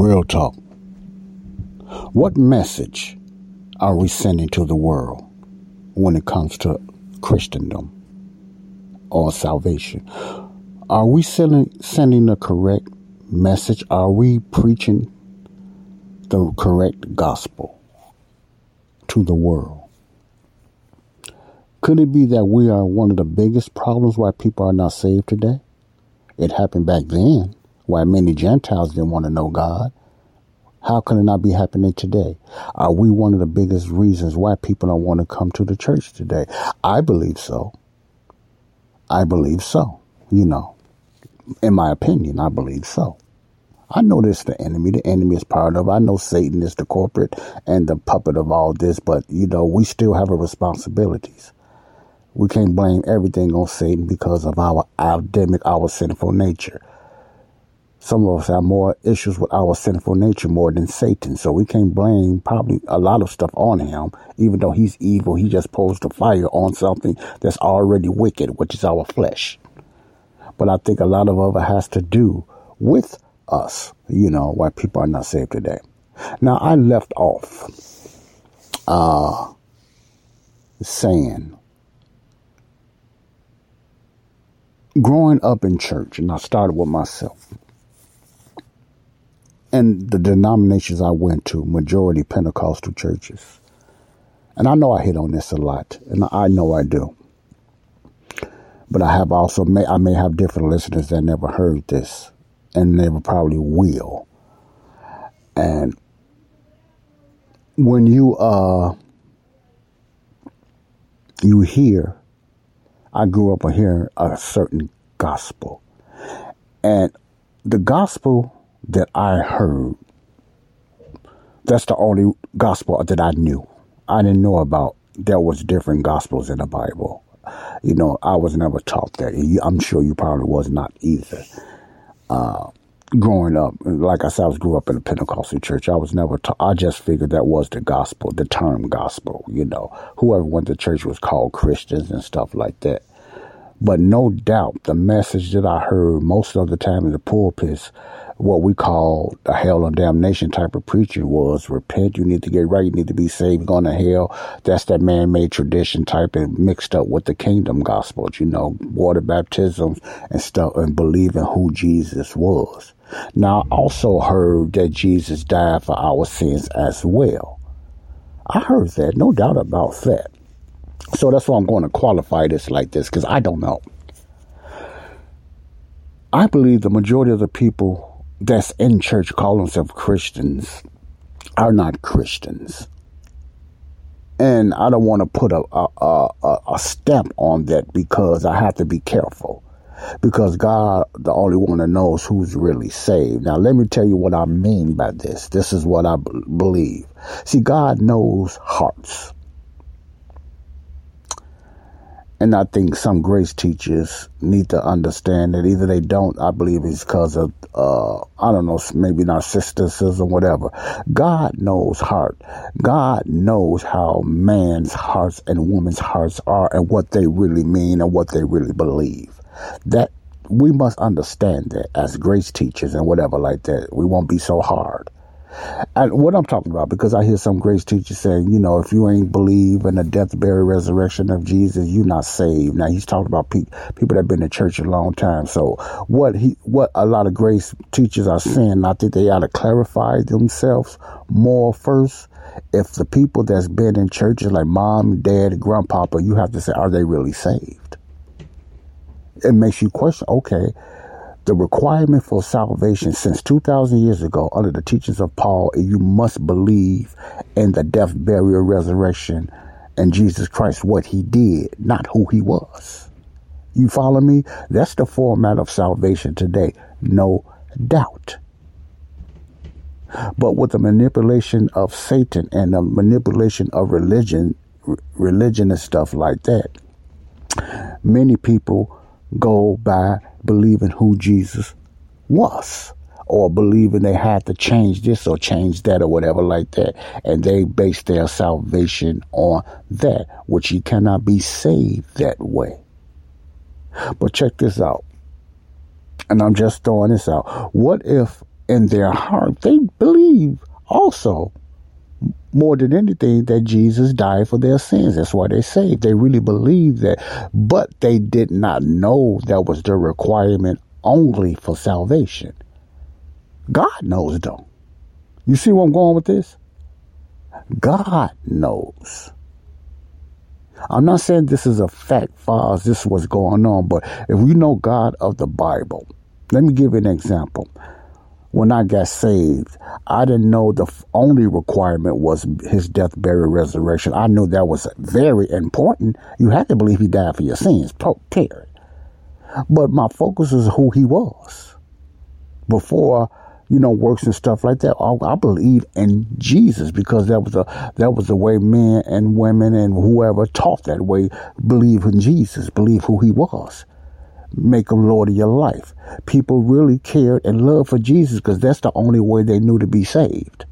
Real talk. What message are we sending to the world when it comes to Christendom or salvation? Are we sending, sending the correct message? Are we preaching the correct gospel to the world? Could it be that we are one of the biggest problems why people are not saved today? It happened back then why many Gentiles didn't want to know God. How can it not be happening today? Are we one of the biggest reasons why people don't want to come to the church today? I believe so. I believe so. You know, in my opinion, I believe so. I know this the enemy. The enemy is part of. I know Satan is the corporate and the puppet of all this, but you know, we still have our responsibilities. We can't blame everything on Satan because of our Adamic, our sinful nature. Some of us have more issues with our sinful nature more than Satan, so we can't blame probably a lot of stuff on him. Even though he's evil, he just posed the fire on something that's already wicked, which is our flesh. But I think a lot of it has to do with us, you know, why people are not saved today. Now, I left off uh, saying, growing up in church, and I started with myself and the denominations I went to, majority Pentecostal churches. And I know I hit on this a lot, and I know I do. But I have also may I may have different listeners that never heard this, and never probably will. And when you uh you hear, I grew up hearing a certain gospel, and the gospel that I heard, that's the only gospel that I knew. I didn't know about there was different gospels in the Bible. You know, I was never taught that. I'm sure you probably was not either. Uh, growing up, like I said, I was grew up in a Pentecostal church. I was never taught. I just figured that was the gospel, the term gospel. You know, whoever went to church was called Christians and stuff like that. But no doubt, the message that I heard most of the time in the pulpits what we call the hell and damnation type of preaching was repent, you need to get right, you need to be saved, going to hell. That's that man-made tradition type and mixed up with the kingdom gospels, you know, water baptisms and stuff and believing who Jesus was. Now, I also heard that Jesus died for our sins as well. I heard that, no doubt about that. So that's why I'm going to qualify this like this because I don't know. I believe the majority of the people that's in church call themselves Christians are not Christians. And I don't want to put a, a, a, a stamp on that because I have to be careful. Because God, the only one that knows who's really saved. Now, let me tell you what I mean by this. This is what I b- believe. See, God knows hearts. And I think some grace teachers need to understand that either they don't, I believe it's because of, uh, I don't know, maybe narcissism whatever. God knows heart. God knows how man's hearts and woman's hearts are and what they really mean and what they really believe. That we must understand that as grace teachers and whatever like that. We won't be so hard. And what I'm talking about, because I hear some grace teachers saying, you know, if you ain't believe in the death, burial, resurrection of Jesus, you're not saved. Now he's talking about pe- people that have been in church a long time. So what he, what a lot of grace teachers are saying, I think they ought to clarify themselves more first. If the people that's been in churches like mom, dad, grandpapa, you have to say, are they really saved? It makes you question, okay, the requirement for salvation since 2,000 years ago under the teachings of Paul, you must believe in the death, burial, resurrection, and Jesus Christ, what he did, not who he was. You follow me? That's the format of salvation today. No doubt. But with the manipulation of Satan and the manipulation of religion, religion and stuff like that, many people go by believing who Jesus was or believing they had to change this or change that or whatever like that. And they base their salvation on that, which you cannot be saved that way. But check this out. And I'm just throwing this out. What if in their heart they believe also more than anything that Jesus died for their sins. That's why they saved. They really believe that, but they did not know that was the requirement only for salvation. God knows though. You see where I'm going with this? God knows. I'm not saying this is a fact far this was going on, but if we know God of the Bible, let me give you an example. When I got saved, I didn't know the only requirement was his death, burial, resurrection. I knew that was very important. You had to believe he died for your sins, period. But my focus is who he was. Before you know, works and stuff like that. I, I, believe in Jesus because that was a that was the way men and women and whoever taught that way. Believe in Jesus, believe who He was, make Him Lord of your life. People really cared and loved for Jesus because that's the only way they knew to be saved.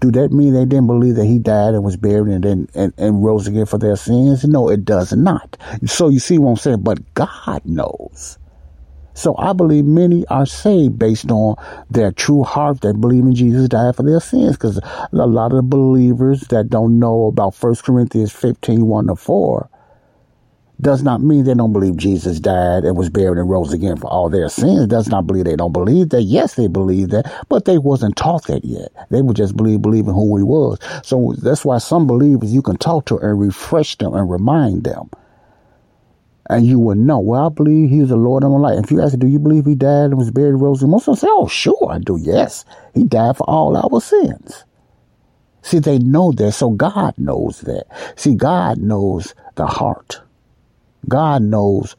Do that mean they didn't believe that he died and was buried and then and, and rose again for their sins? No, it does not. So you see what I'm saying? But God knows. So I believe many are saved based on their true heart that believe in Jesus died for their sins. Because a lot of believers that don't know about 1 Corinthians 15, 1 to 4, does not mean they don't believe Jesus died and was buried and rose again for all their sins. Does not believe they don't believe that. Yes, they believe that, but they wasn't taught that yet. They would just believe believing who he was. So that's why some believers you can talk to and refresh them and remind them and you will know. Well, I believe He's the Lord of my life. If you ask, do you believe He died and was buried and rose? again? Most of them say, oh, sure, I do. Yes, He died for all our sins. See, they know that, so God knows that. See, God knows the heart. God knows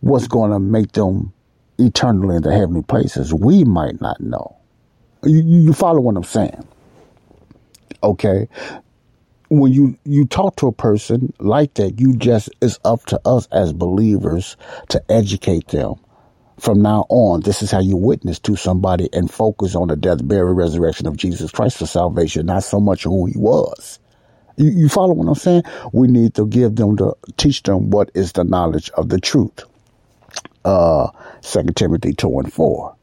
what's going to make them eternally in the heavenly places. We might not know. You, you follow what I'm saying? Okay when you you talk to a person like that, you just it's up to us as believers to educate them. From now on, this is how you witness to somebody and focus on the death, burial, resurrection of Jesus Christ for salvation, not so much who he was. You, you follow what I'm saying? We need to give them to teach them what is the knowledge of the truth. Uh, Second Timothy two and four.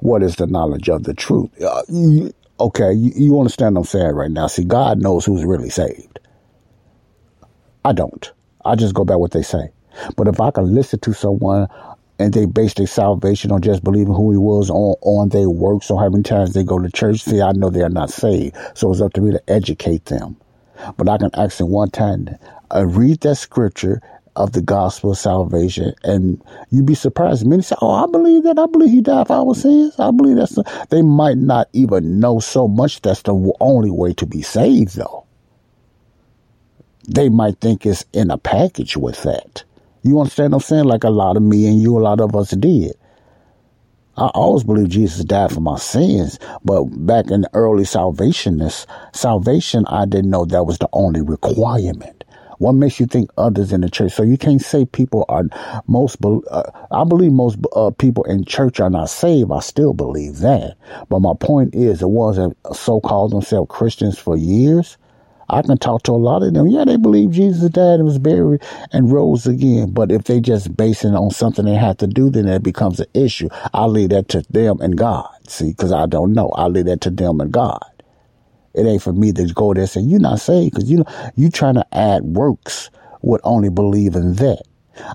What is the knowledge of the truth? Uh, you, okay, you, you understand what I'm saying right now. See, God knows who's really saved. I don't. I just go by what they say. But if I can listen to someone and they base their salvation on just believing who he was on, on their works or how many times they go to church, see, I know they're not saved. So it's up to me to educate them. But I can ask them one time, uh, read that scripture of the gospel of salvation. And you'd be surprised. Many say, Oh, I believe that. I believe he died for our sins. I believe that's, the, they might not even know so much that's the only way to be saved, though. They might think it's in a package with that. You understand what I'm saying? Like a lot of me and you, a lot of us did. I always believed Jesus died for my sins, but back in the early salvationists, salvation, I didn't know that was the only requirement. What makes you think others in the church? So you can't say people are most. Uh, I believe most uh, people in church are not saved. I still believe that. But my point is, the ones that so called themselves Christians for years, I can talk to a lot of them. Yeah, they believe Jesus died and was buried and rose again. But if they just base it on something they have to do, then that becomes an issue. I leave that to them and God. See, because I don't know. I leave that to them and God. It ain't for me to go there and say, you're not saved because you know, you trying to add works with only believing that.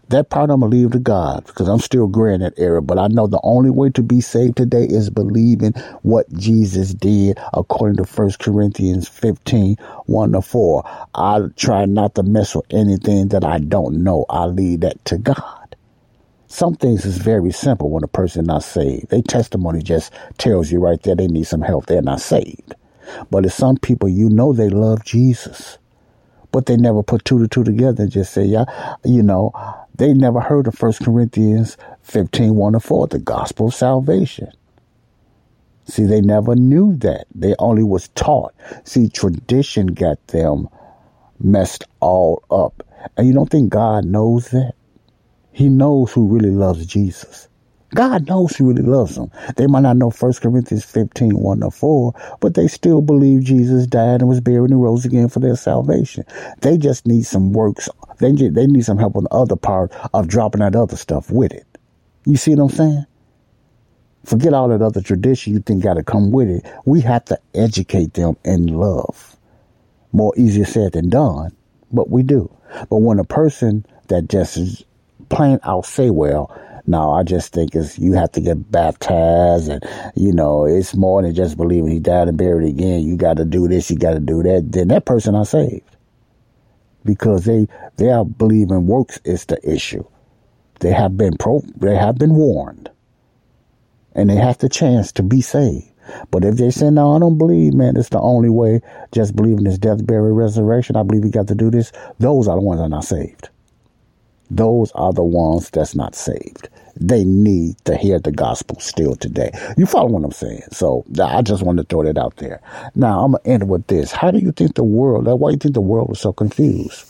That part I'm going to leave to God because I'm still growing that area. But I know the only way to be saved today is believing what Jesus did according to 1 Corinthians 15, 1 to 4. I try not to mess with anything that I don't know. I leave that to God. Some things is very simple when a person not saved. Their testimony just tells you right there they need some help. They're not saved. But it's some people you know they love Jesus, but they never put two to two together and just say, yeah, you know, they never heard of 1 Corinthians 15, 1 to 4, the gospel of salvation. See, they never knew that. They only was taught. See, tradition got them messed all up. And you don't think God knows that? He knows who really loves Jesus. God knows he really loves them. They might not know 1 Corinthians 15, 1 to 4, but they still believe Jesus died and was buried and rose again for their salvation. They just need some works. They, they need some help on the other part of dropping that other stuff with it. You see what I'm saying? Forget all that other tradition you think got to come with it. We have to educate them in love. More easier said than done, but we do. But when a person that just is plain out say, well, no, I just think it's you have to get baptized, and you know it's more than just believing he died and buried again. You got to do this, you got to do that. Then that person are saved because they they are believing works is the issue. They have been pro, they have been warned, and they have the chance to be saved. But if they say, no, I don't believe, man, it's the only way, just believing his death, burial, resurrection, I believe he got to do this, those are the ones that are not saved. Those are the ones that's not saved. They need to hear the gospel still today. You follow what I'm saying? So I just wanted to throw that out there. Now I'm gonna end with this. How do you think the world? Why do you think the world was so confused?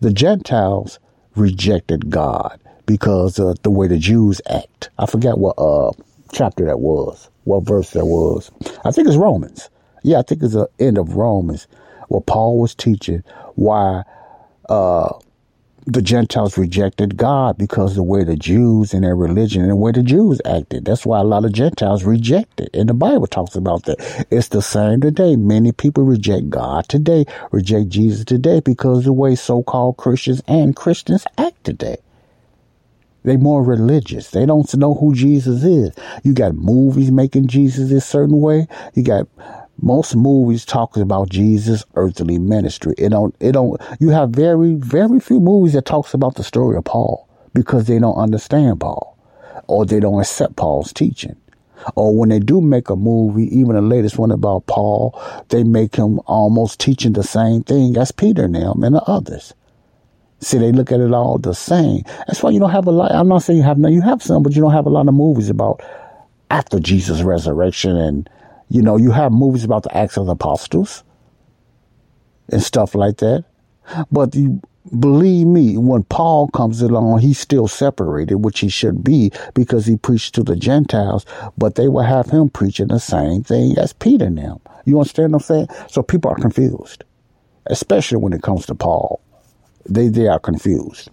The Gentiles rejected God because of the way the Jews act. I forget what uh, chapter that was, what verse that was. I think it's Romans. Yeah, I think it's the end of Romans where Paul was teaching why uh, the Gentiles rejected God because of the way the Jews and their religion and the way the Jews acted. That's why a lot of Gentiles reject it. And the Bible talks about that. It's the same today. Many people reject God today, reject Jesus today because the way so-called Christians and Christians act today. They more religious. They don't know who Jesus is. You got movies making Jesus a certain way. You got most movies talk about Jesus' earthly ministry. It don't, it don't, you have very, very few movies that talks about the story of Paul because they don't understand Paul or they don't accept Paul's teaching. Or when they do make a movie, even the latest one about Paul, they make him almost teaching the same thing as Peter and them and the others. See, they look at it all the same. That's why you don't have a lot. I'm not saying you have no, you have some, but you don't have a lot of movies about after Jesus' resurrection and you know, you have movies about the Acts of the Apostles and stuff like that. But you believe me, when Paul comes along, he's still separated, which he should be because he preached to the Gentiles, but they will have him preaching the same thing as Peter them. You understand what I'm saying? So people are confused, especially when it comes to Paul. They, they are confused.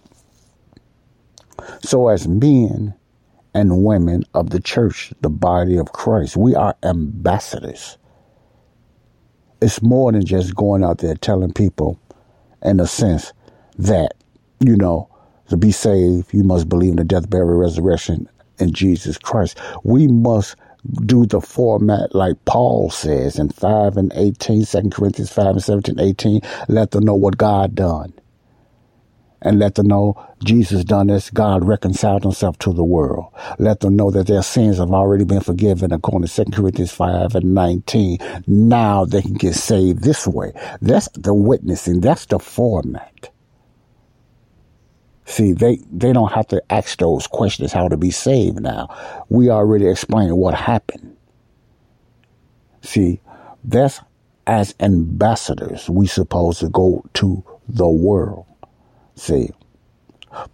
So as men, and women of the church, the body of Christ. We are ambassadors. It's more than just going out there telling people, in a sense, that, you know, to be saved, you must believe in the death, burial, resurrection in Jesus Christ. We must do the format like Paul says in 5 and 18, 2 Corinthians 5 and 17, 18, let them know what God done and let them know Jesus done this. God reconciled himself to the world. Let them know that their sins have already been forgiven according to 2 Corinthians 5 and 19. Now they can get saved this way. That's the witnessing. That's the format. See, they, they don't have to ask those questions how to be saved now. We already explained what happened. See, that's as ambassadors we supposed to go to the world. See,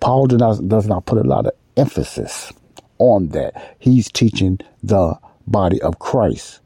Paul does not, does not put a lot of emphasis on that. He's teaching the body of Christ.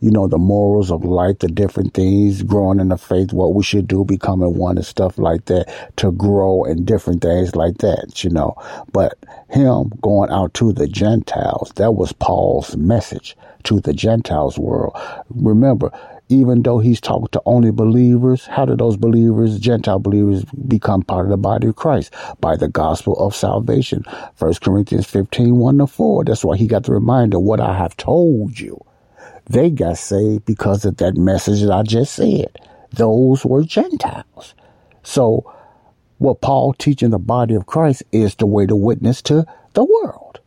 You know, the morals of life, the different things, growing in the faith, what we should do, becoming one and stuff like that, to grow in different things like that, you know. But him going out to the Gentiles, that was Paul's message to the Gentiles world. Remember, even though he's talking to only believers, how do those believers, Gentile believers, become part of the body of Christ? By the gospel of salvation. First Corinthians 15, 1 to 4. That's why he got the reminder, what I have told you. They got saved because of that message that I just said. Those were Gentiles. So what Paul teaching the body of Christ is the way to witness to the world.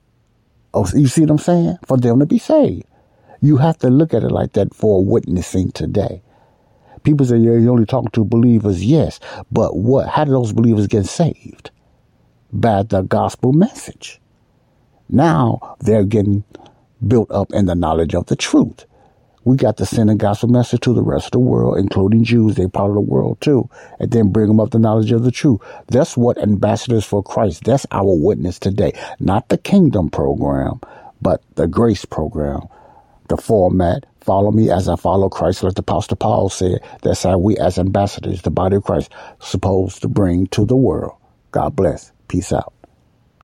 Oh, you see what I'm saying? For them to be saved. You have to look at it like that for witnessing today. People say, yeah, you only talk to believers. Yes. But what, how do those believers get saved? By the gospel message. Now they're getting built up in the knowledge of the truth. We got to send a gospel message to the rest of the world, including Jews. They're part of the world too. And then bring them up the knowledge of the truth. That's what ambassadors for Christ, that's our witness today. Not the kingdom program, but the grace program. The format, follow me as I follow Christ, like the Apostle Paul said. That's how we as ambassadors, the body of Christ, supposed to bring to the world. God bless. Peace out.